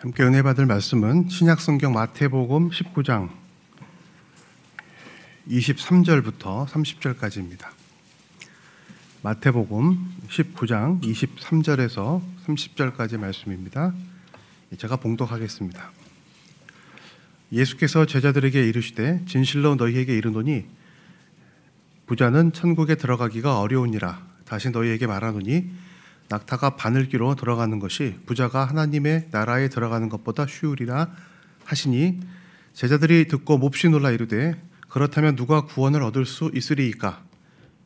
함께 은혜 받을 말씀은 신약 성경 마태복음 19장 23절부터 30절까지입니다. 마태복음 19장 23절에서 30절까지 말씀입니다. 제가 봉독하겠습니다. 예수께서 제자들에게 이르시되 진실로 너희에게 이르노니 부자는 천국에 들어가기가 어려우니라 다시 너희에게 말하노니 낙타가 바늘귀로 들어가는 것이 부자가 하나님의 나라에 들어가는 것보다 쉬우리라 하시니 제자들이 듣고 몹시 놀라 이르되 그렇다면 누가 구원을 얻을 수 있으리이까?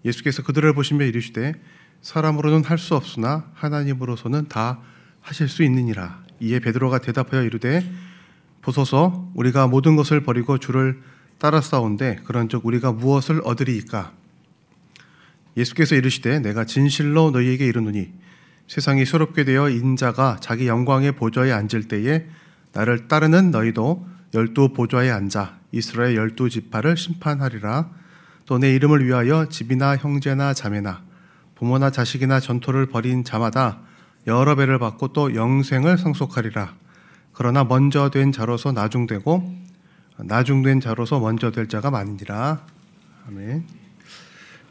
예수께서 그들을 보시며 이르시되 사람으로는 할 수 없으나 하나님으로서는 다 하실 수 있느니라. 이에 베드로가 대답하여 이르되 보소서 우리가 모든 것을 버리고 주를 따라 싸운데 그런즉 우리가 무엇을 얻으리이까? 예수께서 이르시되 내가 진실로 너희에게 이르노니 세상이 새롭게 되어 인자가 자기 영광의 보좌에 앉을 때에 나를 따르는 너희도 열두 보좌에 앉아 이스라엘 열두 지파를 심판하리라. 또 내 이름을 위하여 집이나 형제나 자매나 부모나 자식이나 전토를 벌인 자마다 여러 배를 받고 또 영생을 상속하리라. 그러나 먼저 된 자로서 나중되고 나중된 자로서 먼저 될 자가 많으니라. 아멘.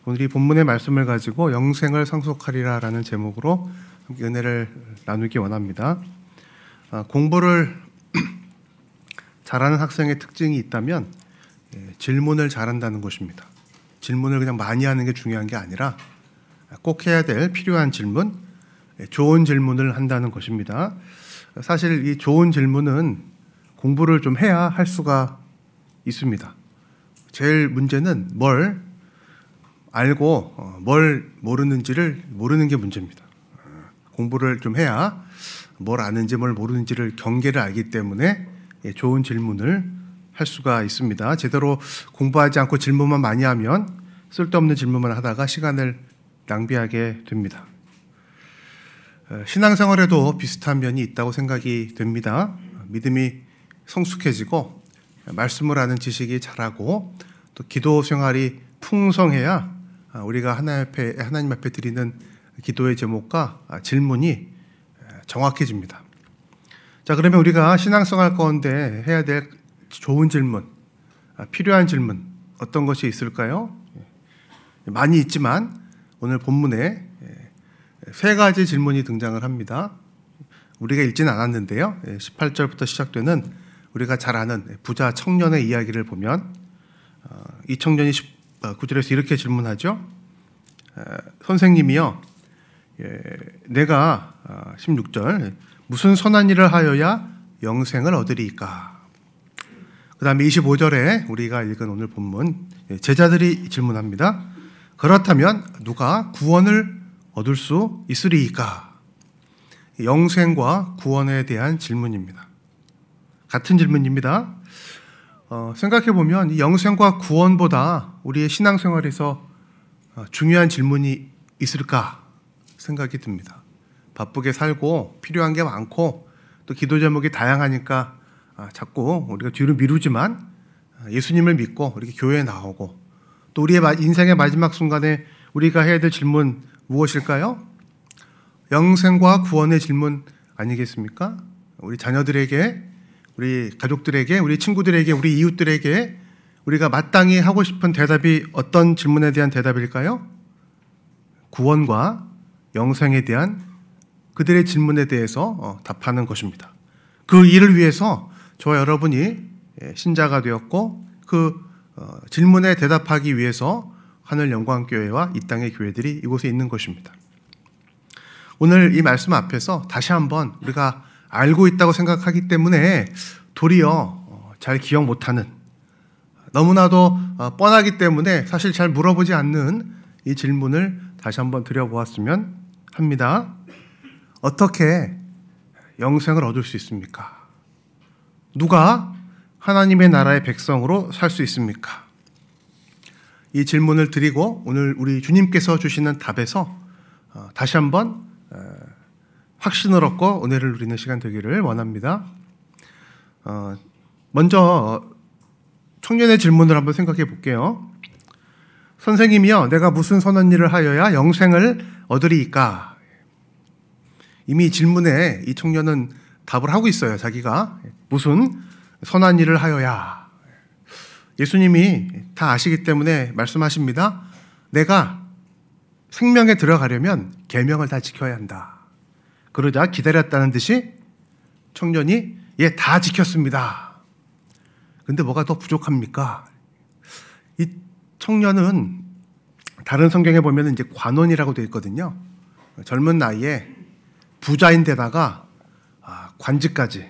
오늘 이 본문의 말씀을 가지고 영생을 상속하리라라는 제목으로 은혜를 나누기 원합니다. 아, 공부를 잘하는 학생의 특징이 있다면 예, 질문을 잘한다는 것입니다. 질문을 그냥 많이 하는 게 중요한 게 아니라 꼭 해야 될 필요한 질문, 예, 좋은 질문을 한다는 것입니다. 사실 이 좋은 질문은 공부를 좀 해야 할 수가 있습니다. 제일 문제는 뭘 알고 어, 뭘 모르는지를 모르는 게 문제입니다. 어, 공부를 좀 해야 뭘 아는지 뭘 모르는지를 경계를 알기 때문에 예, 좋은 질문을 할 수가 있습니다. 제대로 공부하지 않고 질문만 많이 하면 쓸데없는 질문만 하다가 시간을 낭비하게 됩니다. 어, 신앙생활에도 비슷한 면이 있다고 생각이 됩니다. 믿음이 성숙해지고 말씀을 아는 지식이 자라고 또 기도 생활이 풍성해야 아, 우리가 하나님 앞에, 하나님 앞에 드리는 기도의 제목과 아, 질문이 정확해집니다. 자, 그러면 우리가 신앙생활 가운데 해야 될 좋은 질문, 아, 필요한 질문, 어떤 것이 있을까요? 예, 많이 있지만 오늘 본문에 예, 세 가지 질문이 등장을 합니다. 우리가 읽지는 않았는데요. 18절부터 예, 시작되는 우리가 잘 아는 부자 청년의 이야기를 보면 어, 이 청년이 9절에서 어, 이렇게 질문하죠. 선생님이요. 예, 내가 16절 아, 무슨 선한 일을 하여야 영생을 얻으리까? 그 다음에 25절에 우리가 읽은 오늘 본문 예, 제자들이 질문합니다. 그렇다면 누가 구원을 얻을 수 있으리까? 영생과 구원에 대한 질문입니다. 같은 질문입니다. 어, 생각해 보면 영생과 구원보다 우리의 신앙생활에서 어, 중요한 질문이 있을까 생각이 듭니다. 바쁘게 살고 필요한 게 많고 또 기도 제목이 다양하니까 아, 자꾸 우리가 뒤로 미루지만 아, 예수님을 믿고 이렇게 교회에 나오고 또 우리의 인생의 마지막 순간에 우리가 해야 될 질문 무엇일까요? 영생과 구원의 질문 아니겠습니까? 우리 자녀들에게 우리 가족들에게, 우리 친구들에게, 우리 이웃들에게 우리가 마땅히 하고 싶은 대답이 어떤 질문에 대한 대답일까요? 구원과 영생에 대한 그들의 질문에 대해서 어, 답하는 것입니다. 그 일을 위해서 저와 여러분이 예, 신자가 되었고 그 어, 질문에 대답하기 위해서 하늘 영광교회와 이 땅의 교회들이 이곳에 있는 것입니다. 오늘 이 말씀 앞에서 다시 한번 우리가 알고 있다고 생각하기 때문에 도리어 어, 잘 기억 못하는 너무나도 어, 뻔하기 때문에 사실 잘 물어보지 않는 이 질문을 다시 한번 드려보았으면 합니다. 어떻게 영생을 얻을 수 있습니까? 누가 하나님의 나라의 백성으로 살 수 있습니까? 이 질문을 드리고 오늘 우리 주님께서 주시는 답에서 어, 다시 한번 확신을 얻고 은혜를 누리는 시간 되기를 원합니다. 어, 먼저 청년의 질문을 한번 생각해 볼게요. 선생님이요, 내가 무슨 선한 일을 하여야 영생을 얻으리까? 이미 질문에 이 청년은 답을 하고 있어요. 자기가 무슨 선한 일을 하여야 예수님이 다 아시기 때문에 말씀하십니다. 내가 생명에 들어가려면 계명을 다 지켜야 한다. 그러자 기다렸다는 듯이 청년이 예, 다 지켰습니다. 근데 뭐가 더 부족합니까? 이 청년은 다른 성경에 보면 이제 관원이라고 되어 있거든요. 젊은 나이에 부자인데다가 아, 관직까지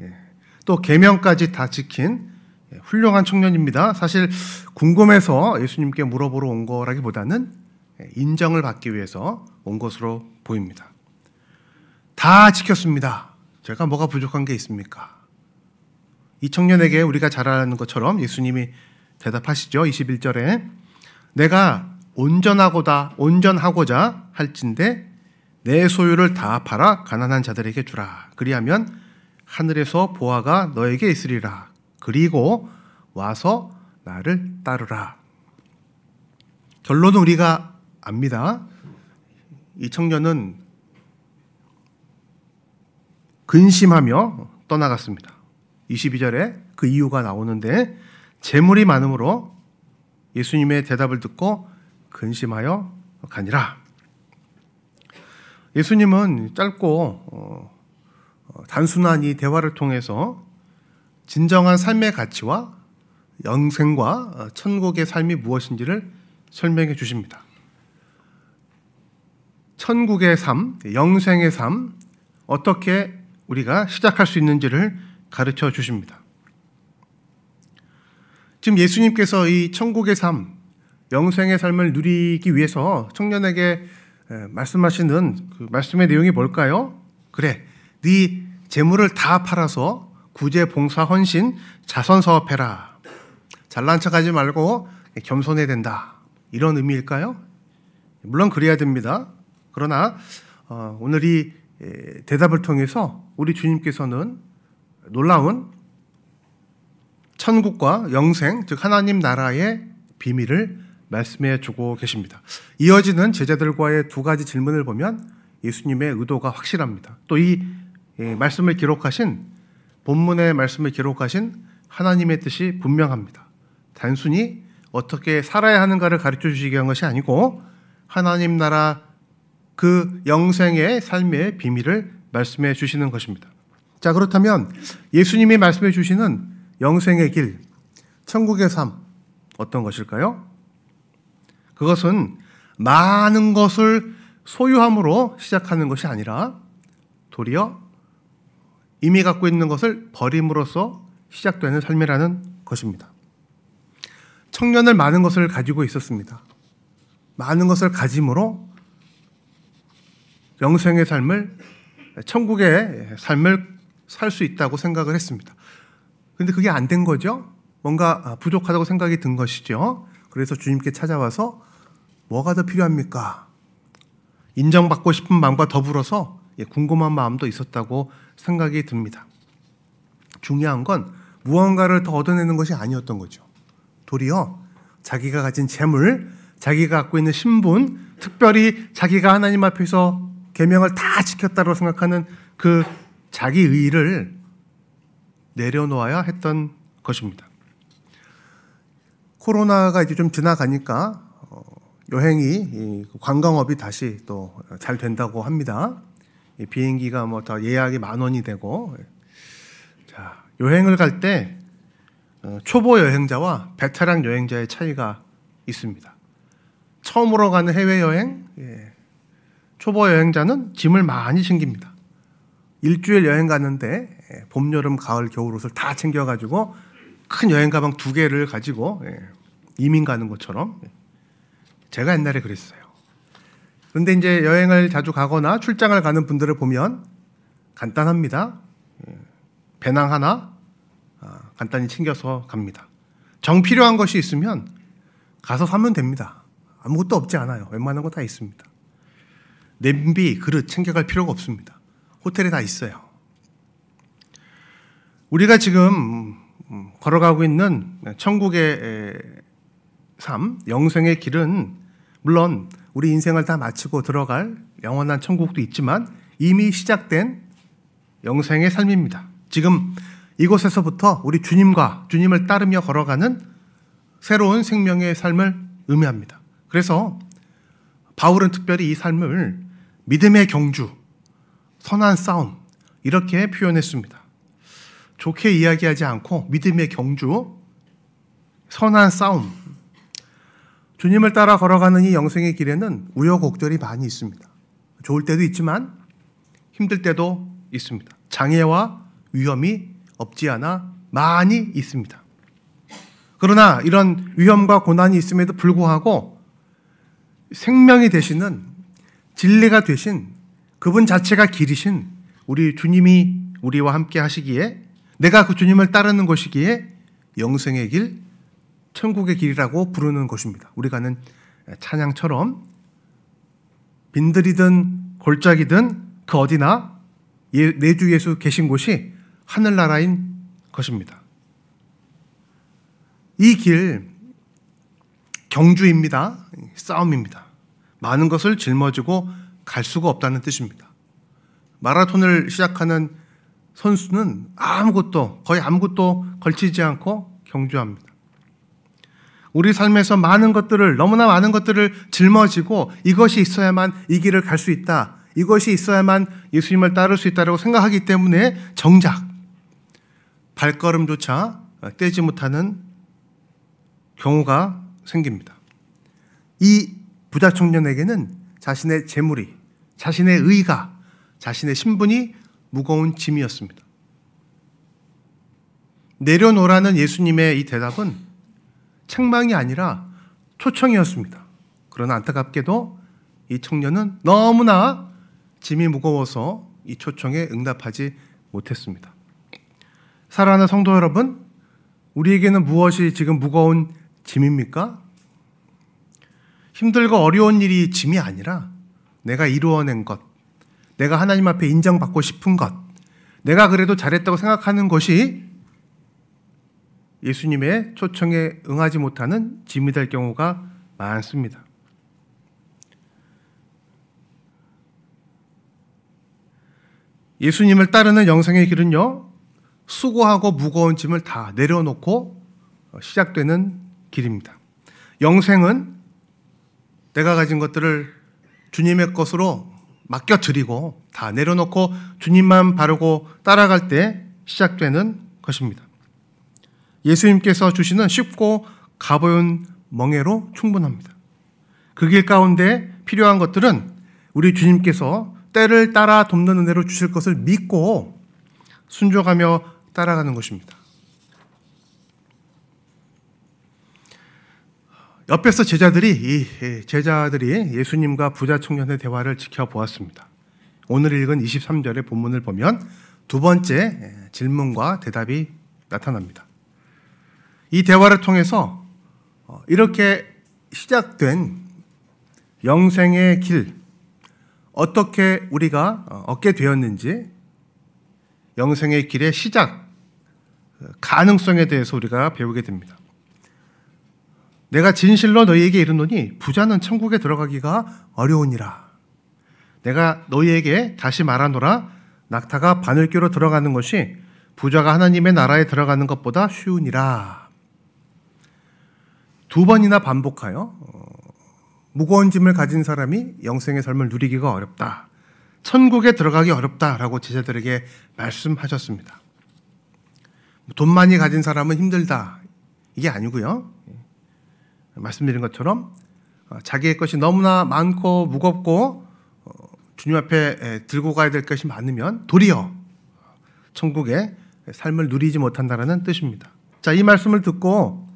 예, 또 계명까지 다 지킨 예, 훌륭한 청년입니다. 사실 궁금해서 예수님께 물어보러 온 거라기보다는 예, 인정을 받기 위해서 온 것으로 보입니다. 다 지켰습니다. 제가 뭐가 부족한 게 있습니까? 이 청년에게 우리가 잘 아는 것처럼 예수님이 대답하시죠. 21절에 내가 온전하고다 온전하고자 할진대 내 소유를 다 팔아 가난한 자들에게 주라. 그리하면 하늘에서 보아가 너에게 있으리라. 그리고 와서 나를 따르라. 결론은 우리가 압니다. 이 청년은 근심하며 떠나갔습니다. 22절에 그 이유가 나오는데 재물이 많으므로 예수님의 대답을 듣고 근심하여 가니라. 예수님은 짧고 어, 어, 단순한 이 대화를 통해서 진정한 삶의 가치와 영생과 어, 천국의 삶이 무엇인지를 설명해 주십니다. 천국의 삶, 영생의 삶, 어떻게 우리가 시작할 수 있는지를 가르쳐 주십니다. 지금 예수님께서 이 천국의 삶, 영생의 삶을 누리기 위해서 청년에게 말씀하시는 그 말씀의 내용이 뭘까요? 그래, 네 재물을 다 팔아서 구제, 봉사, 헌신, 자선 사업해라. 잘난 척하지 말고 겸손해야 된다. 이런 의미일까요? 물론 그래야 됩니다. 그러나 어, 오늘 이 대답을 통해서 우리 주님께서는 놀라운 천국과 영생, 즉 하나님 나라의 비밀을 말씀해 주고 계십니다. 이어지는 제자들과의 두 가지 질문을 보면 예수님의 의도가 확실합니다. 또이 예, 말씀을 기록하신 본문의 말씀을 기록하신 하나님의 뜻이 분명합니다. 단순히 어떻게 살아야 하는가를 가르쳐 주시기 위한 것이 아니고 하나님 나라 그 영생의 삶의 비밀을 말씀해 주시는 것입니다. 자, 그렇다면 예수님이 말씀해 주시는 영생의 길, 천국의 삶, 어떤 것일까요? 그것은 많은 것을 소유함으로 시작하는 것이 아니라 도리어 이미 갖고 있는 것을 버림으로써 시작되는 삶이라는 것입니다. 청년을 많은 것을 가지고 있었습니다. 많은 것을 가짐으로 영생의 삶을 천국의 삶을 살 수 있다고 생각을 했습니다. 근데 그게 안 된 거죠. 뭔가 부족하다고 생각이 든 것이죠. 그래서 주님께 찾아와서 뭐가 더 필요합니까? 인정받고 싶은 마음과 더불어서 예, 궁금한 마음도 있었다고 생각이 듭니다. 중요한 건 무언가를 더 얻어내는 것이 아니었던 거죠. 도리어 자기가 가진 재물, 자기가 갖고 있는 신분, 특별히 자기가 하나님 앞에서 계명을 다 지켰다고 생각하는 그 자기 의를 내려놓아야 했던 것입니다. 코로나가 이제 좀 지나가니까 어, 여행이 관광업이 다시 또 잘 된다고 합니다. 비행기가 뭐 다 예약이 만 원이 되고 자 여행을 갈때 어, 초보 여행자와 베테랑 여행자의 차이가 있습니다. 처음으로 가는 해외 여행 예. 초보 여행자는 짐을 많이 챙깁니다. 일주일 여행 가는데 예, 봄, 여름, 가을, 겨울 옷을 다 챙겨가지고 큰 여행 가방 두 개를 가지고 예, 이민 가는 것처럼 제가 옛날에 그랬어요. 그런데 이제 여행을 자주 가거나 출장을 가는 분들을 보면 간단합니다. 예, 배낭 하나 아, 간단히 챙겨서 갑니다. 정 필요한 것이 있으면 가서 사면 됩니다. 아무것도 없지 않아요. 웬만한 거 다 있습니다. 냄비, 그릇 챙겨갈 필요가 없습니다. 호텔에 다 있어요. 우리가 지금 음, 걸어가고 있는 천국의 삶, 영생의 길은 물론 우리 인생을 다 마치고 들어갈 영원한 천국도 있지만 이미 시작된 영생의 삶입니다. 지금 이곳에서부터 우리 주님과 주님을 따르며 걸어가는 새로운 생명의 삶을 의미합니다. 그래서 바울은 특별히 이 삶을 믿음의 경주, 선한 싸움, 이렇게 표현했습니다. 좋게 이야기하지 않고 믿음의 경주, 선한 싸움. 주님을 따라 걸어가는 이 영생의 길에는 우여곡절이 많이 있습니다. 좋을 때도 있지만 힘들 때도 있습니다. 장애와 위험이 없지 않아 많이 있습니다. 그러나 이런 위험과 고난이 있음에도 불구하고 생명이 되시는 진리가 되신 그분 자체가 길이신 우리 주님이 우리와 함께 하시기에 내가 그 주님을 따르는 것이기에 영생의 길, 천국의 길이라고 부르는 것입니다. 우리가 는 찬양처럼 빈들이든 골짜기든 그 어디나 예, 내주 예수 계신 곳이 하늘나라인 것입니다. 이 길 경주입니다. 싸움입니다. 많은 것을 짊어지고 갈 수가 없다는 뜻입니다. 마라톤을 시작하는 선수는 아무것도 거의 아무것도 걸치지 않고 경주합니다. 우리 삶에서 많은 것들을 너무나 많은 것들을 짊어지고 이것이 있어야만 이 길을 갈 수 있다. 이것이 있어야만 예수님을 따를 수 있다고 생각하기 때문에 정작 발걸음조차 떼지 못하는 경우가 생깁니다. 이 부자 청년에게는 자신의 재물이, 자신의 의가, 자신의 신분이 무거운 짐이었습니다. 내려놓으라는 예수님의 이 대답은 책망이 아니라 초청이었습니다. 그러나 안타깝게도 이 청년은 너무나 짐이 무거워서 이 초청에 응답하지 못했습니다. 사랑하는 성도 여러분, 우리에게는 무엇이 지금 무거운 짐입니까? 힘들고 어려운 일이 짐이 아니라 내가 이루어낸 것, 내가 하나님 앞에 인정받고 싶은 것, 내가 그래도 잘했다고 생각하는 것이 예수님의 초청에 응하지 못하는 짐이 될 경우가 많습니다. 예수님을 따르는 영생의 길은요, 수고하고 무거운 짐을 다 내려놓고 시작되는 길입니다. 영생은 내가 가진 것들을 주님의 것으로 맡겨드리고 다 내려놓고 주님만 바르고 따라갈 때 시작되는 것입니다. 예수님께서 주시는 쉽고 가보운 멍해로 충분합니다. 그 길 가운데 필요한 것들은 우리 주님께서 때를 따라 돕는 은혜로 주실 것을 믿고 순종하며 따라가는 것입니다. 옆에서 제자들이 이 제자들이 예수님과 부자 청년의 대화를 지켜보았습니다. 오늘 읽은 23절의 본문을 보면 두 번째 질문과 대답이 나타납니다. 이 대화를 통해서 어, 이렇게 시작된 영생의 길, 어떻게 우리가 어, 얻게 되었는지, 영생의 길의 시작, 가능성에 대해서 우리가 배우게 됩니다. 내가 진실로 너희에게 이르노니 부자는 천국에 들어가기가 어려우니라. 내가 너희에게 다시 말하노라 낙타가 바늘귀로 들어가는 것이 부자가 하나님의 나라에 들어가는 것보다 쉬우니라. 두 번이나 반복하여 어, 무거운 짐을 가진 사람이 영생의 삶을 누리기가 어렵다. 천국에 들어가기 어렵다라고 제자들에게 말씀하셨습니다. 돈 많이 가진 사람은 힘들다. 이게 아니고요. 말씀드린 것처럼 어, 자기의 것이 너무나 많고 무겁고 어, 주님 앞에 들고 가야 될 것이 많으면 도리어 천국의 삶을 누리지 못한다라는 뜻입니다. 자, 이 말씀을 듣고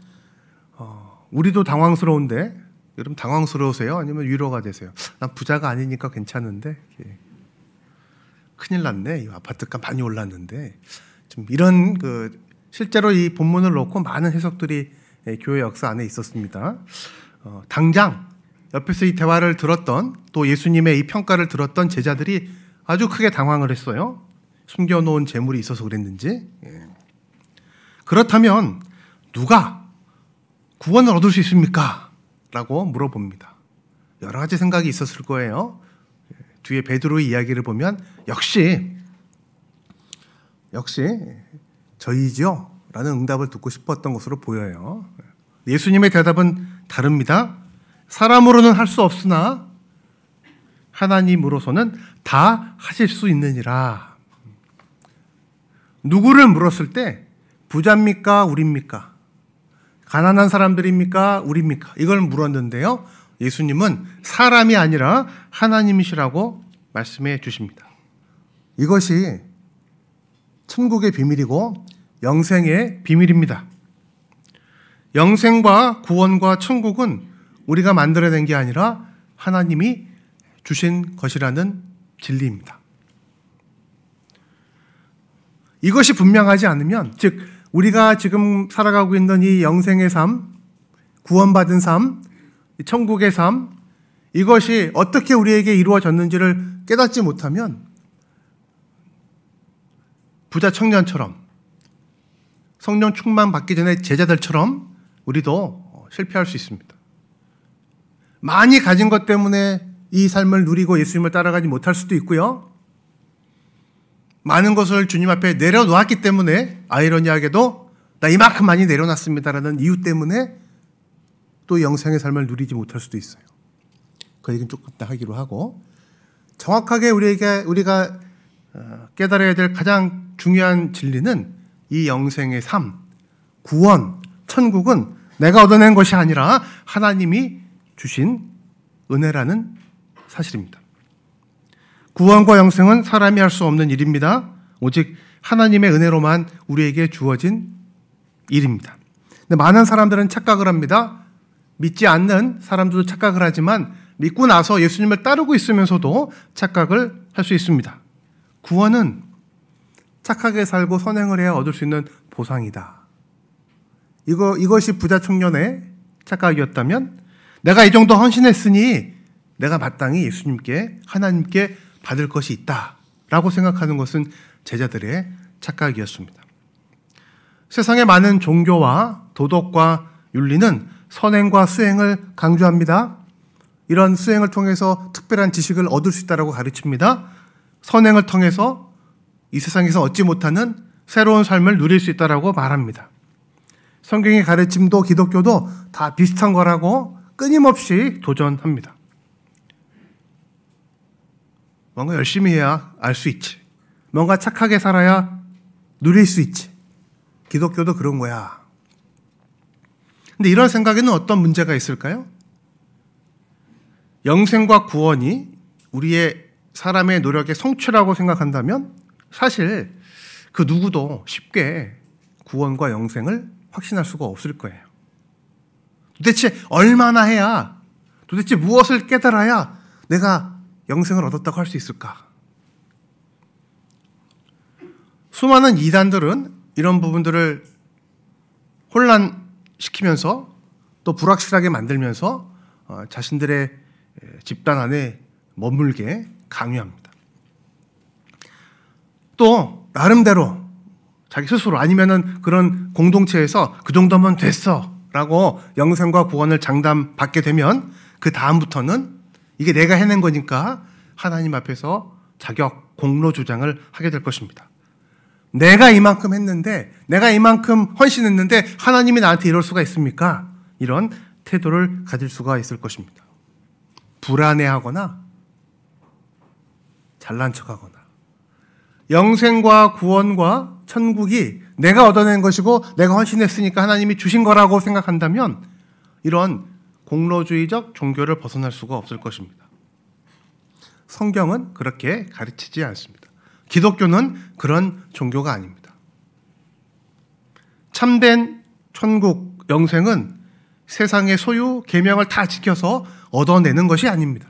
어, 우리도 당황스러운데 여러분 당황스러우세요? 아니면 위로가 되세요? 난 부자가 아니니까 괜찮은데 큰일 났네. 이 아파트값 많이 올랐는데 좀 이런 그 실제로 이 본문을 놓고 많은 해석들이 예, 교회 역사 안에 있었습니다. 어, 당장 옆에서 이 대화를 들었던 또 예수님의 이 평가를 들었던 제자들이 아주 크게 당황을 했어요. 숨겨놓은 재물이 있어서 그랬는지. 예. 그렇다면 누가 구원을 얻을 수 있습니까? 라고 물어봅니다. 여러 가지 생각이 있었을 거예요. 예. 뒤에 베드로의 이야기를 보면 역시 역시 저희지요? 라는 응답을 듣고 싶었던 것으로 보여요. 예수님의 대답은 다릅니다. 사람으로는 할 수 없으나 하나님으로서는 다 하실 수 있느니라. 누구를 물었을 때 부자입니까? 우리입니까? 가난한 사람들입니까? 우리입니까? 이걸 물었는데요. 예수님은 사람이 아니라 하나님이시라고 말씀해 주십니다. 이것이 천국의 비밀이고 영생의 비밀입니다. 영생과 구원과 천국은 우리가 만들어낸 게 아니라 하나님이 주신 것이라는 진리입니다. 이것이 분명하지 않으면, 즉, 우리가 지금 살아가고 있는 이 영생의 삶, 구원받은 삶, 천국의 삶, 이것이 어떻게 우리에게 이루어졌는지를 깨닫지 못하면 부자 청년처럼 성령 충만 받기 전에 제자들처럼 우리도 실패할 수 있습니다. 많이 가진 것 때문에 이 삶을 누리고 예수님을 따라가지 못할 수도 있고요. 많은 것을 주님 앞에 내려놓았기 때문에 아이러니하게도 나 이만큼 많이 내려놨습니다라는 이유 때문에 또 영생의 삶을 누리지 못할 수도 있어요. 그 얘기는 조금 더 하기로 하고 정확하게 우리에게 우리가 어, 깨달아야 될 가장 중요한 진리는 이 영생의 삶, 구원, 천국은 내가 얻어낸 것이 아니라 하나님이 주신 은혜라는 사실입니다. 구원과 영생은 사람이 할 수 없는 일입니다. 오직 하나님의 은혜로만 우리에게 주어진 일입니다. 근데 많은 사람들은 착각을 합니다. 믿지 않는 사람들도 착각을 하지만 믿고 나서 예수님을 따르고 있으면서도 착각을 할 수 있습니다. 구원은 착하게 살고 선행을 해야 얻을 수 있는 보상이다. 이거, 이것이 부자 청년의 착각이었다면 내가 이 정도 헌신했으니 내가 마땅히 예수님께, 하나님께 받을 것이 있다. 라고 생각하는 것은 제자들의 착각이었습니다. 세상의 많은 종교와 도덕과 윤리는 선행과 수행을 강조합니다. 이런 수행을 통해서 특별한 지식을 얻을 수 있다고 가르칩니다. 선행을 통해서 이 세상에서 얻지 못하는 새로운 삶을 누릴 수 있다고 말합니다. 성경의 가르침도 기독교도 다 비슷한 거라고 끊임없이 도전합니다. 뭔가 열심히 해야 알 수 있지. 뭔가 착하게 살아야 누릴 수 있지. 기독교도 그런 거야. 근데 이런 생각에는 어떤 문제가 있을까요? 영생과 구원이 우리의 사람의 노력의 성취라고 생각한다면 사실 그 누구도 쉽게 구원과 영생을 확신할 수가 없을 거예요. 도대체 얼마나 해야, 도대체 무엇을 깨달아야 내가 영생을 얻었다고 할 수 있을까? 수많은 이단들은 이런 부분들을 혼란시키면서 또 불확실하게 만들면서 어, 자신들의 집단 안에 머물게 강요합니다. 또 나름대로 자기 스스로 아니면은 그런 공동체에서 그 정도면 됐어 라고 영생과 구원을 장담받게 되면 그 다음부터는 이게 내가 해낸 거니까 하나님 앞에서 자격 공로 주장을 하게 될 것입니다. 내가 이만큼 했는데 내가 이만큼 헌신했는데 하나님이 나한테 이럴 수가 있습니까? 이런 태도를 가질 수가 있을 것입니다. 불안해하거나 잘난 척 하거나 영생과 구원과 천국이 내가 얻어낸 것이고 내가 헌신했으니까 하나님이 주신 거라고 생각한다면 이런 공로주의적 종교를 벗어날 수가 없을 것입니다. 성경은 그렇게 가르치지 않습니다. 기독교는 그런 종교가 아닙니다. 참된 천국 영생은 세상의 소유 계명을 다 지켜서 얻어내는 것이 아닙니다.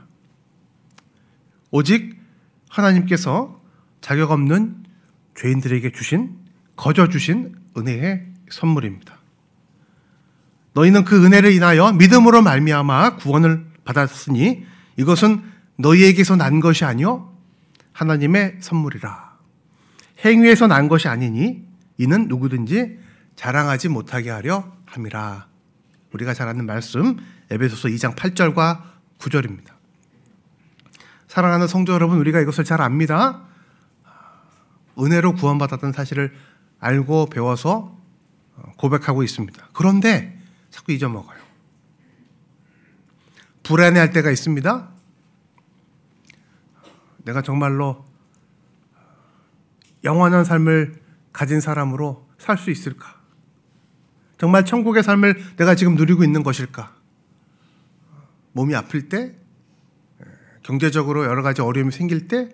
오직 하나님께서 자격 없는 죄인들에게 주신 거저 주신 은혜의 선물입니다. 너희는 그 은혜를 인하여 믿음으로 말미암아 구원을 받았으니 이것은 너희에게서 난 것이 아니요 하나님의 선물이라. 행위에서 난 것이 아니니 이는 누구든지 자랑하지 못하게 하려 함이라. 우리가 잘 아는 말씀 에베소서 2장 8절과 9절입니다. 사랑하는 성도 여러분, 우리가 이것을 잘 압니다. 은혜로 구원받았다는 사실을 알고 배워서 고백하고 있습니다. 그런데 자꾸 잊어먹어요. 불안해할 때가 있습니다. 내가 정말로 영원한 삶을 가진 사람으로 살 수 있을까? 정말 천국의 삶을 내가 지금 누리고 있는 것일까? 몸이 아플 때, 경제적으로 여러 가지 어려움이 생길 때,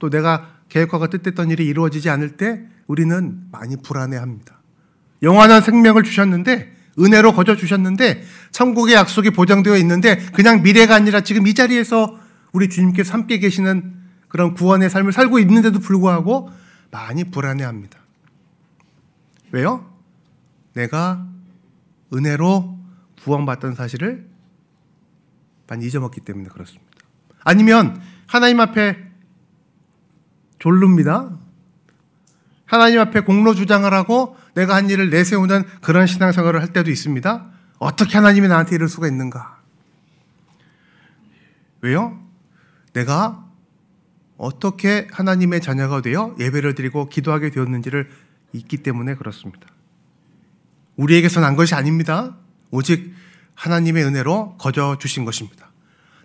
또 내가 계획과 뜻했던 일이 이루어지지 않을 때 우리는 많이 불안해합니다. 영원한 생명을 주셨는데 은혜로 거저 주셨는데 천국의 약속이 보장되어 있는데 그냥 미래가 아니라 지금 이 자리에서 우리 주님께서 함께 계시는 그런 구원의 삶을 살고 있는데도 불구하고 많이 불안해합니다. 왜요? 내가 은혜로 구원받던 사실을 많이 잊어먹기 때문에 그렇습니다. 아니면 하나님 앞에 졸릅니다. 하나님 앞에 공로 주장을 하고 내가 한 일을 내세우는 그런 신앙생활을 할 때도 있습니다. 어떻게 하나님이 나한테 이럴 수가 있는가? 왜요? 내가 어떻게 하나님의 자녀가 되어 예배를 드리고 기도하게 되었는지를 잊기 때문에 그렇습니다. 우리에게서 난 것이 아닙니다. 오직 하나님의 은혜로 거저 주신 것입니다.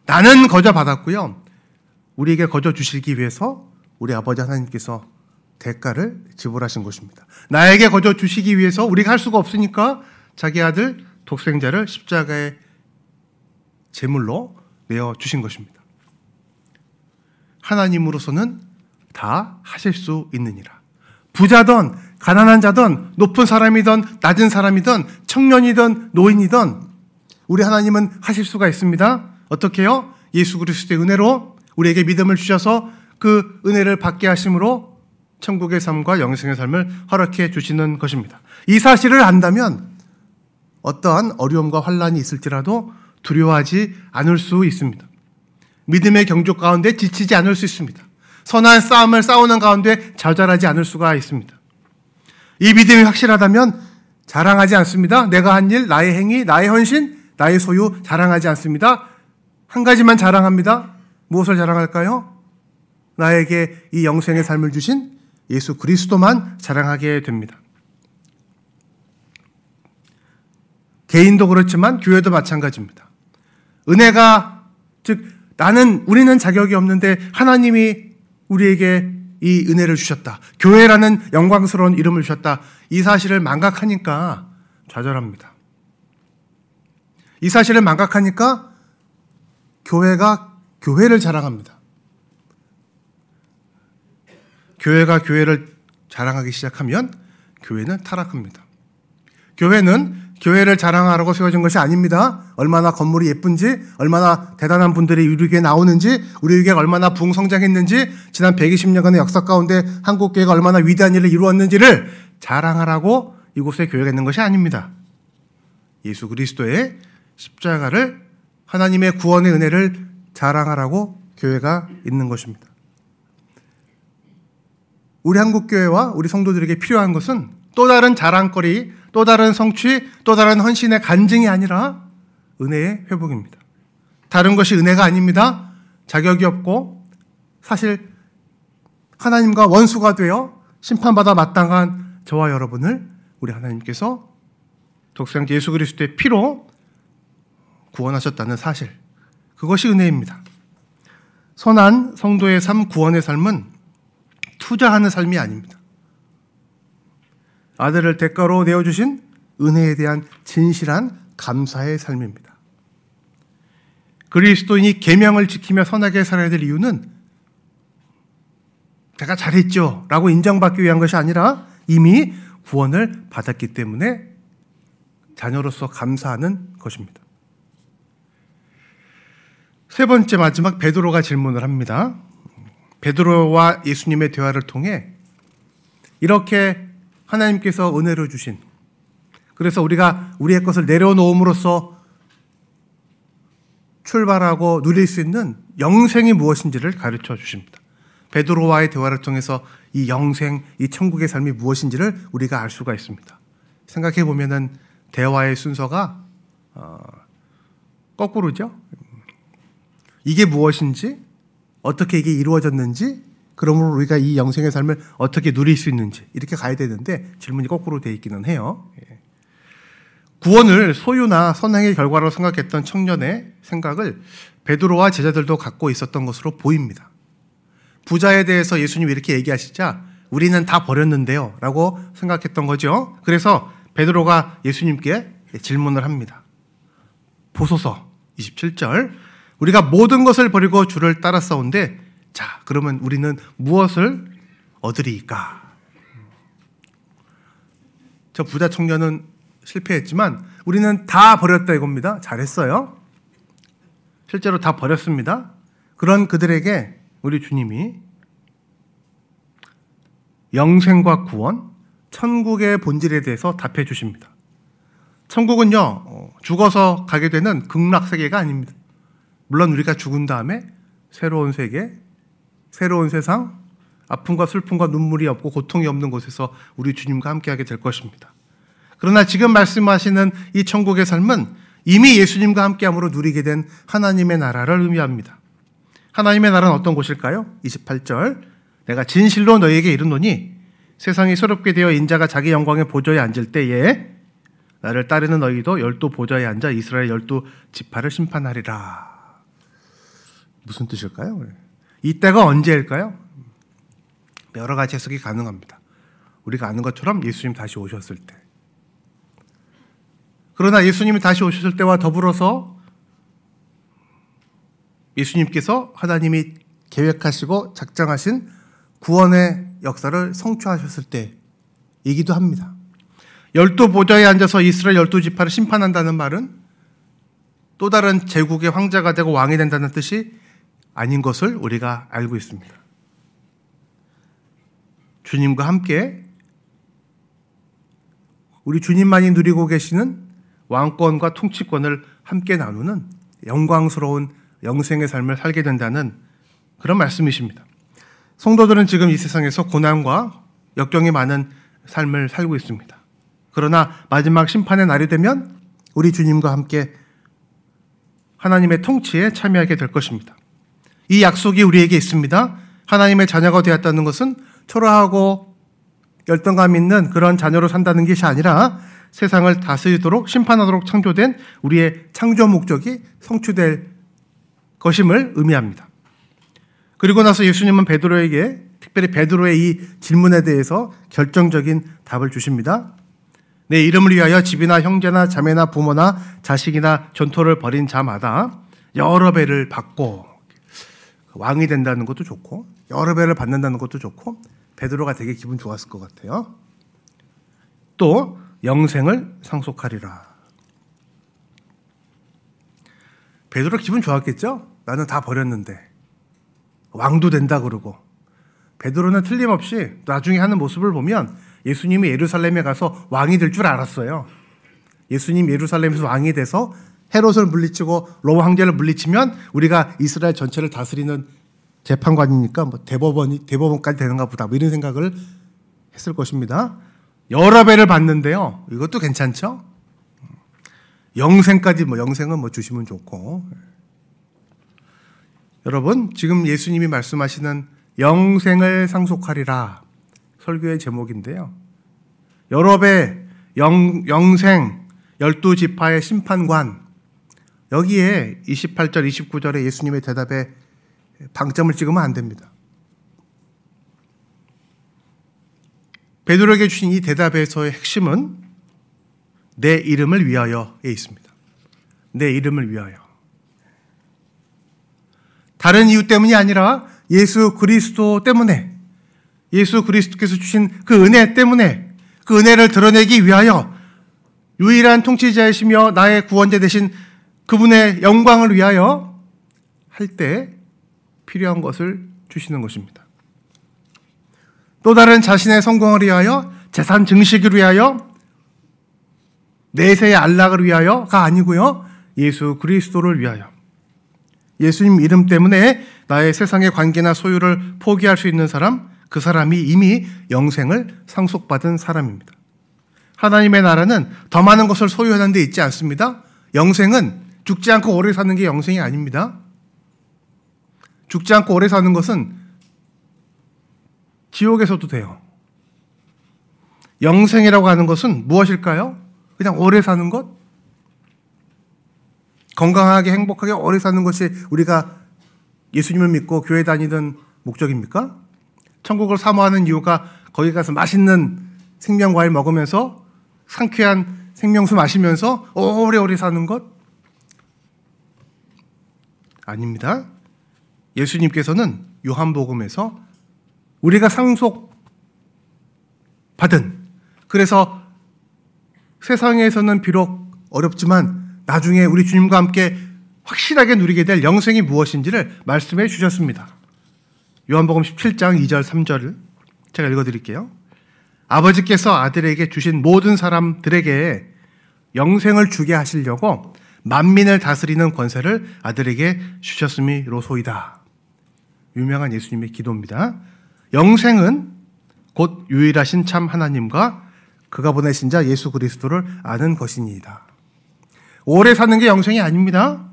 나는 거저 받았고요. 우리에게 거저 주시기 위해서 우리 아버지 하나님께서 대가를 지불하신 것입니다. 나에게 거저 주시기 위해서 우리가 할 수가 없으니까 자기 아들 독생자를 십자가의 제물로 내어 주신 것입니다. 하나님으로서는 다 하실 수 있느니라. 부자든 가난한 자든 높은 사람이든 낮은 사람이든 청년이든 노인이든 우리 하나님은 하실 수가 있습니다. 어떻게요? 예수 그리스도의 은혜로 우리에게 믿음을 주셔서 그 은혜를 받게 하심으로 천국의 삶과 영생의 삶을 허락해 주시는 것입니다. 이 사실을 안다면 어떠한 어려움과 환란이 있을지라도 두려워하지 않을 수 있습니다. 믿음의 경주 가운데 지치지 않을 수 있습니다. 선한 싸움을 싸우는 가운데 좌절하지 않을 수가 있습니다. 이 믿음이 확실하다면 자랑하지 않습니다. 내가 한 일, 나의 행위, 나의 헌신, 나의 소유 자랑하지 않습니다. 한 가지만 자랑합니다. 무엇을 자랑할까요? 나에게 이 영생의 삶을 주신 예수 그리스도만 자랑하게 됩니다. 개인도 그렇지만 교회도 마찬가지입니다. 은혜가 즉 나는 우리는 자격이 없는데 하나님이 우리에게 이 은혜를 주셨다. 교회라는 영광스러운 이름을 주셨다. 이 사실을 망각하니까 좌절합니다. 이 사실을 망각하니까 교회가 교회를 자랑합니다. 교회가 교회를 자랑하기 시작하면 교회는 타락합니다. 교회는 교회를 자랑하라고 세워진 것이 아닙니다. 얼마나 건물이 예쁜지, 얼마나 대단한 분들이 우리에게 나오는지, 우리에게 얼마나 부흥성장했는지, 지난 120년간의 역사 가운데 한국 교회가 얼마나 위대한 일을 이루었는지를 자랑하라고 이곳에 교회가 있는 것이 아닙니다. 예수 그리스도의 십자가를 하나님의 구원의 은혜를 자랑하라고 교회가 있는 것입니다. 우리 한국교회와 우리 성도들에게 필요한 것은 또 다른 자랑거리, 또 다른 성취, 또 다른 헌신의 간증이 아니라 은혜의 회복입니다. 다른 것이 은혜가 아닙니다. 자격이 없고 사실 하나님과 원수가 되어 심판받아 마땅한 저와 여러분을 우리 하나님께서 독생자 예수 그리스도의 피로 구원하셨다는 사실. 그것이 은혜입니다. 선한 성도의 삶, 구원의 삶은 투자하는 삶이 아닙니다. 아들을 대가로 내어주신 은혜에 대한 진실한 감사의 삶입니다. 그리스도인이 계명을 지키며 선하게 살아야 될 이유는 제가 잘했죠 라고 인정받기 위한 것이 아니라 이미 구원을 받았기 때문에 자녀로서 감사하는 것입니다. 세 번째 마지막 베드로가 질문을 합니다. 베드로와 예수님의 대화를 통해 이렇게 하나님께서 은혜로 주신 그래서 우리가 우리의 것을 내려놓음으로써 출발하고 누릴 수 있는 영생이 무엇인지를 가르쳐 주십니다. 베드로와의 대화를 통해서 이 영생, 이 천국의 삶이 무엇인지를 우리가 알 수가 있습니다. 생각해 보면은 대화의 순서가 어, 거꾸로죠. 이게 무엇인지, 어떻게 이게 이루어졌는지 그러므로 우리가 이 영생의 삶을 어떻게 누릴 수 있는지 이렇게 가야 되는데 질문이 거꾸로 돼 있기는 해요. 예. 구원을 소유나 선행의 결과로 생각했던 청년의 생각을 베드로와 제자들도 갖고 있었던 것으로 보입니다. 부자에 대해서 예수님이 이렇게 얘기하시자 우리는 다 버렸는데요. 라고 생각했던 거죠. 그래서 베드로가 예수님께 질문을 합니다. 보소서 27절. 우리가 모든 것을 버리고 주를 따랐사온데 자, 그러면 우리는 무엇을 얻으리까? 저 부자 청년은 실패했지만 우리는 다 버렸다 이겁니다. 잘했어요. 실제로 다 버렸습니다. 그런 그들에게 우리 주님이 영생과 구원, 천국의 본질에 대해서 답해 주십니다. 천국은요, 어, 죽어서 가게 되는 극락 세계가 아닙니다. 물론 우리가 죽은 다음에 새로운 세계, 새로운 세상, 아픔과 슬픔과 눈물이 없고 고통이 없는 곳에서 우리 주님과 함께하게 될 것입니다. 그러나 지금 말씀하시는 이 천국의 삶은 이미 예수님과 함께함으로 누리게 된 하나님의 나라를 의미합니다. 하나님의 나라는 어떤 곳일까요? 28절. 내가 진실로 너희에게 이르노니 세상이 새롭게 되어 인자가 자기 영광의 보좌에 앉을 때에 나를 따르는 너희도 열두 보좌에 앉아 이스라엘 열두 지파를 심판하리라. 무슨 뜻일까요? 이때가 언제일까요? 여러 가지 해석이 가능합니다. 우리가 아는 것처럼 예수님 다시 오셨을 때. 그러나 예수님이 다시 오셨을 때와 더불어서 예수님께서 하나님이 계획하시고 작정하신 구원의 역사를 성취하셨을 때이기도 합니다. 열두 보좌에 앉아서 이스라엘 열두 지파를 심판한다는 말은 또 다른 제국의 황제가 되고 왕이 된다는 뜻이 아닌 것을 우리가 알고 있습니다. 주님과 함께 우리 주님만이 누리고 계시는 왕권과 통치권을 함께 나누는 영광스러운 영생의 삶을 살게 된다는 그런 말씀이십니다. 성도들은 지금 이 세상에서 고난과 역경이 많은 삶을 살고 있습니다. 그러나 마지막 심판의 날이 되면 우리 주님과 함께 하나님의 통치에 참여하게 될 것입니다. 이 약속이 우리에게 있습니다. 하나님의 자녀가 되었다는 것은 초라하고 열등감 있는 그런 자녀로 산다는 것이 아니라 세상을 다스리도록 심판하도록 창조된 우리의 창조 목적이 성취될 것임을 의미합니다. 그리고 나서 예수님은 베드로에게 특별히 베드로의 이 질문에 대해서 결정적인 답을 주십니다. 내 이름을 위하여 집이나 형제나 자매나 부모나 자식이나 전토를 벌인 자마다 여러 배를 받고 왕이 된다는 것도 좋고 여러 배를 받는다는 것도 좋고 베드로가 되게 기분 좋았을 것 같아요. 또 영생을 상속하리라. 베드로 기분 좋았겠죠? 나는 다 버렸는데 왕도 된다 그러고 베드로는 틀림없이 나중에 하는 모습을 보면 예수님이 예루살렘에 가서 왕이 될 줄 알았어요. 예수님 예루살렘에서 왕이 돼서 헤롯을 물리치고 로마 황제를 물리치면 우리가 이스라엘 전체를 다스리는 재판관이니까 뭐 대법원이 대법원까지 되는가 보다 뭐 이런 생각을 했을 것입니다. 여러 배를 받는데요. 이것도 괜찮죠? 영생까지 뭐 영생은 뭐 주시면 좋고. 여러분, 지금 예수님이 말씀하시는 영생을 상속하리라 설교의 제목인데요. 여러 배 영, 영생 열두 지파의 심판관 여기에 28절 29절에 예수님의 대답에 방점을 찍으면 안 됩니다. 베드로에게 주신 이 대답에서의 핵심은 내 이름을 위하여에 있습니다. 내 이름을 위하여. 다른 이유 때문이 아니라 예수 그리스도 때문에 예수 그리스도께서 주신 그 은혜 때문에 그 은혜를 드러내기 위하여 유일한 통치자이시며 나의 구원자 되신 그분의 영광을 위하여 할 때 필요한 것을 주시는 것입니다. 또 다른 자신의 성공을 위하여 재산 증식을 위하여 내세의 안락을 위하여가 아니고요. 예수 그리스도를 위하여. 예수님 이름 때문에 나의 세상의 관계나 소유를 포기할 수 있는 사람, 그 사람이 이미 영생을 상속받은 사람입니다. 하나님의 나라는 더 많은 것을 소유하는 데 있지 않습니다. 영생은 죽지 않고 오래 사는 게 영생이 아닙니다. 죽지 않고 오래 사는 것은 지옥에서도 돼요. 영생이라고 하는 것은 무엇일까요? 그냥 오래 사는 것? 건강하게 행복하게 오래 사는 것이 우리가 예수님을 믿고 교회 다니던 목적입니까? 천국을 사모하는 이유가 거기 가서 맛있는 생명과일 먹으면서 상쾌한 생명수 마시면서 오래오래 사는 것? 아닙니다. 예수님께서는 요한복음에서 우리가 상속 받은 그래서 세상에서는 비록 어렵지만 나중에 우리 주님과 함께 확실하게 누리게 될 영생이 무엇인지를 말씀해 주셨습니다. 요한복음 17장 2절 3절을 제가 읽어 드릴게요. 아버지께서 아들에게 주신 모든 사람들에게 영생을 주게 하시려고 만민을 다스리는 권세를 아들에게 주셨음이로소이다. 유명한 예수님의 기도입니다. 영생은 곧 유일하신 참 하나님과 그가 보내신 자 예수 그리스도를 아는 것이니이다. 오래 사는 게 영생이 아닙니다.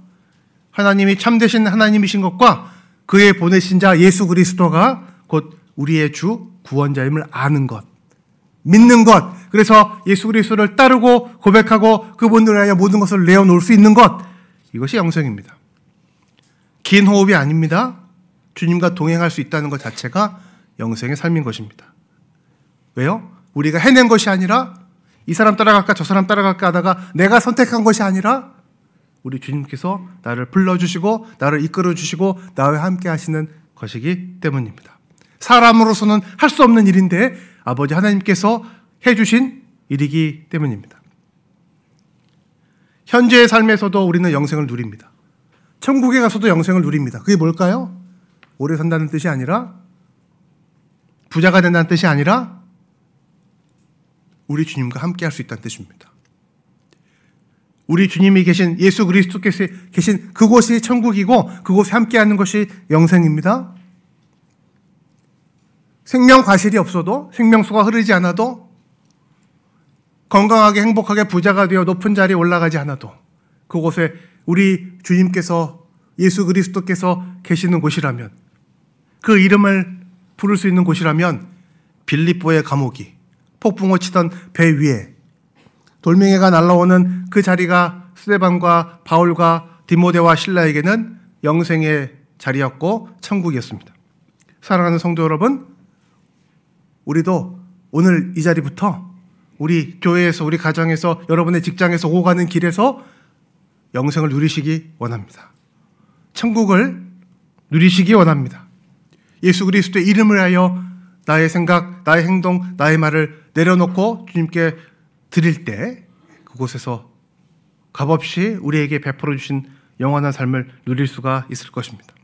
하나님이 참되신 하나님이신 것과 그의 보내신 자 예수 그리스도가 곧 우리의 주 구원자임을 아는 것. 믿는 것. 그래서 예수 그리스도를 따르고 고백하고 그분들 위하여 모든 것을 내어놓을 수 있는 것. 이것이 영생입니다. 긴 호흡이 아닙니다. 주님과 동행할 수 있다는 것 자체가 영생의 삶인 것입니다. 왜요? 우리가 해낸 것이 아니라 이 사람 따라갈까 저 사람 따라갈까 하다가 내가 선택한 것이 아니라 우리 주님께서 나를 불러주시고 나를 이끌어주시고 나와 함께 하시는 것이기 때문입니다. 사람으로서는 할 수 없는 일인데 아버지 하나님께서 해주신 일이기 때문입니다. 현재의 삶에서도 우리는 영생을 누립니다. 천국에 가서도 영생을 누립니다. 그게 뭘까요? 오래 산다는 뜻이 아니라 부자가 된다는 뜻이 아니라 우리 주님과 함께 할 수 있다는 뜻입니다. 우리 주님이 계신 예수 그리스도께서 계신 그곳이 천국이고 그곳에 함께 하는 것이 영생입니다. 생명 과실이 없어도 생명수가 흐르지 않아도 건강하게 행복하게 부자가 되어 높은 자리에 올라가지 않아도 그곳에 우리 주님께서 예수 그리스도께서 계시는 곳이라면 그 이름을 부를 수 있는 곳이라면 빌립보의 감옥이 폭풍을 치던 배 위에 돌멩이가 날라오는 그 자리가 스데반과 바울과 디모데와 신라에게는 영생의 자리였고 천국이었습니다. 사랑하는 성도 여러분, 우리도 오늘 이 자리부터 우리 교회에서 우리 가정에서 여러분의 직장에서 오고 가는 길에서 영생을 누리시기 원합니다. 천국을 누리시기 원합니다. 예수 그리스도의 이름을 하여 나의 생각, 나의 행동, 나의 말을 내려놓고 주님께 드릴 때 그곳에서 값없이 우리에게 베풀어 주신 영원한 삶을 누릴 수가 있을 것입니다.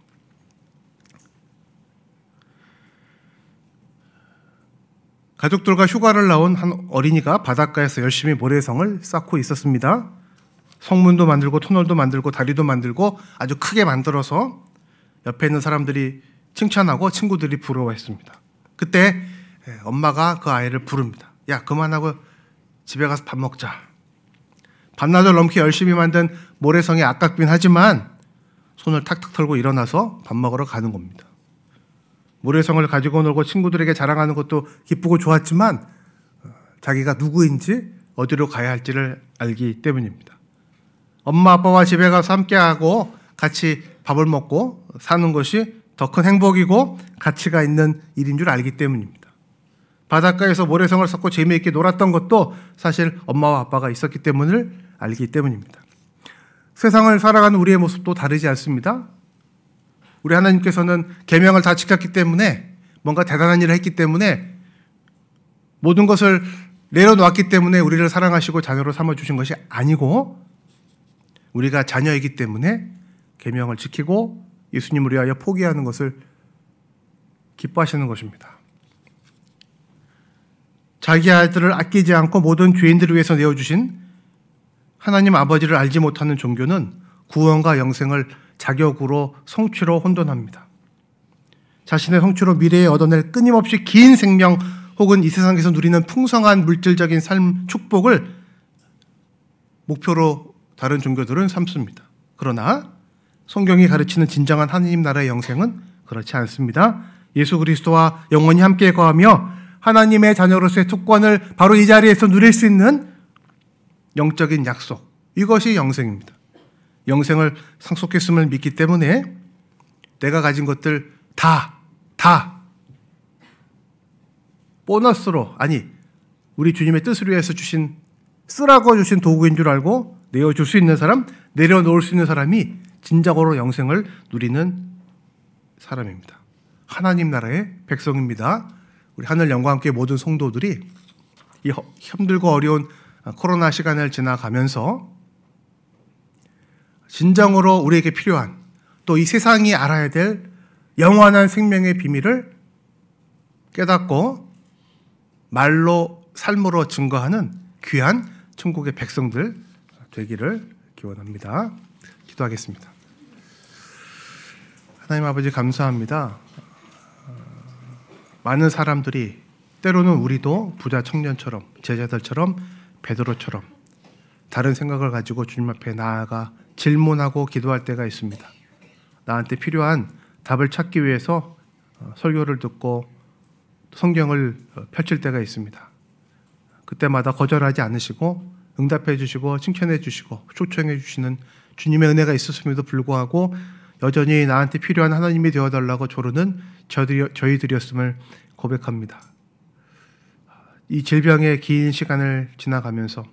가족들과 휴가를 나온 한 어린이가 바닷가에서 열심히 모래성을 쌓고 있었습니다. 성문도 만들고 터널도 만들고 다리도 만들고 아주 크게 만들어서 옆에 있는 사람들이 칭찬하고 친구들이 부러워했습니다. 그때 엄마가 그 아이를 부릅니다. 야, 그만하고 집에 가서 밥 먹자. 반나절 넘게 열심히 만든 모래성이 아깝긴 하지만 손을 탁탁 털고 일어나서 밥 먹으러 가는 겁니다. 모래성을 가지고 놀고 친구들에게 자랑하는 것도 기쁘고 좋았지만 어, 자기가 누구인지 어디로 가야 할지를 알기 때문입니다. 엄마 아빠와 집에 가서 함께하고 같이 밥을 먹고 사는 것이 더 큰 행복이고 가치가 있는 일인 줄 알기 때문입니다. 바닷가에서 모래성을 쌓고 재미있게 놀았던 것도 사실 엄마와 아빠가 있었기 때문을 알기 때문입니다. 세상을 살아가는 우리의 모습도 다르지 않습니다. 우리 하나님께서는 계명을 다 지켰기 때문에 뭔가 대단한 일을 했기 때문에 모든 것을 내려놓았기 때문에 우리를 사랑하시고 자녀로 삼아 주신 것이 아니고 우리가 자녀이기 때문에 계명을 지키고 예수님을 위하여 포기하는 것을 기뻐하시는 것입니다. 자기 아들을 아끼지 않고 모든 죄인들을 위해서 내어 주신 하나님 아버지를 알지 못하는 종교는 구원과 영생을 자격으로 성취로 혼돈합니다. 자신의 성취로 미래에 얻어낼 끊임없이 긴 생명 혹은 이 세상에서 누리는 풍성한 물질적인 삶 축복을 목표로 다른 종교들은 삼습니다. 그러나 성경이 가르치는 진정한 하나님 나라의 영생은 그렇지 않습니다. 예수 그리스도와 영원히 함께 거하며 하나님의 자녀로서의 특권을 바로 이 자리에서 누릴 수 있는 영적인 약속. 이것이 영생입니다. 영생을 상속했음을 믿기 때문에 내가 가진 것들 다, 다 보너스로, 아니, 우리 주님의 뜻을 위해서 주신, 쓰라고 주신 도구인 줄 알고 내어줄 수 있는 사람, 내려놓을 수 있는 사람이 진정으로 영생을 누리는 사람입니다. 하나님 나라의 백성입니다. 우리 하늘 영과 함께 모든 성도들이 이 힘들고 어려운 코로나 시간을 지나가면서 진정으로 우리에게 필요한 또 이 세상이 알아야 될 영원한 생명의 비밀을 깨닫고 말로 삶으로 증거하는 귀한 천국의 백성들 되기를 기원합니다. 기도하겠습니다. 하나님 아버지 감사합니다. 많은 사람들이 때로는 우리도 부자 청년처럼 제자들처럼 베드로처럼 다른 생각을 가지고 주님 앞에 나아가 질문하고 기도할 때가 있습니다. 나한테 필요한 답을 찾기 위해서 어, 설교를 듣고 성경을 어, 펼칠 때가 있습니다. 그때마다 거절하지 않으시고 응답해 주시고 칭찬해 주시고 초청해 주시는 주님의 은혜가 있었음에도 불구하고 여전히 나한테 필요한 하나님이 되어 달라고 조르는 저희들이 었음을 고백합니다. 이 질병의 긴 시간을 지나가면서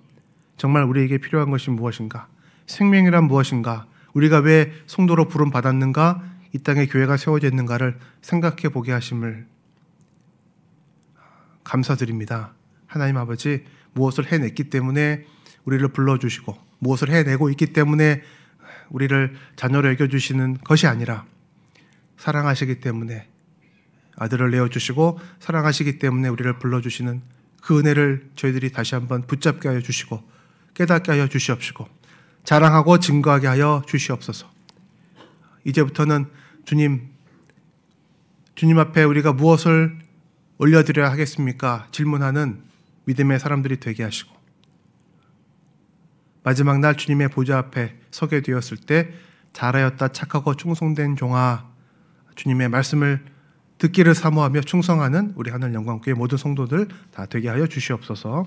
정말 우리에게 필요한 것이 무엇인가? 생명이란 무엇인가? 우리가 왜 성도로 부름 받았는가? 이 땅에 교회가 세워져 있는가를 생각해 보게 하심을 감사드립니다. 하나님 아버지 무엇을 해냈기 때문에 우리를 불러주시고 무엇을 해내고 있기 때문에 우리를 자녀로 여겨주시는 것이 아니라 사랑하시기 때문에 아들을 내어주시고 사랑하시기 때문에 우리를 불러주시는 그 은혜를 저희들이 다시 한번 붙잡게 하여 주시고 깨닫게 하여 주시옵시고 자랑하고 증거하게 하여 주시옵소서. 이제부터는 주님, 주님 앞에 우리가 무엇을 올려드려야 하겠습니까? 질문하는 믿음의 사람들이 되게 하시고 마지막 날 주님의 보좌 앞에 서게 되었을 때 잘하였다 착하고 충성된 종아 주님의 말씀을 듣기를 사모하며 충성하는 우리 하늘 영광교회 모든 성도들 다 되게 하여 주시옵소서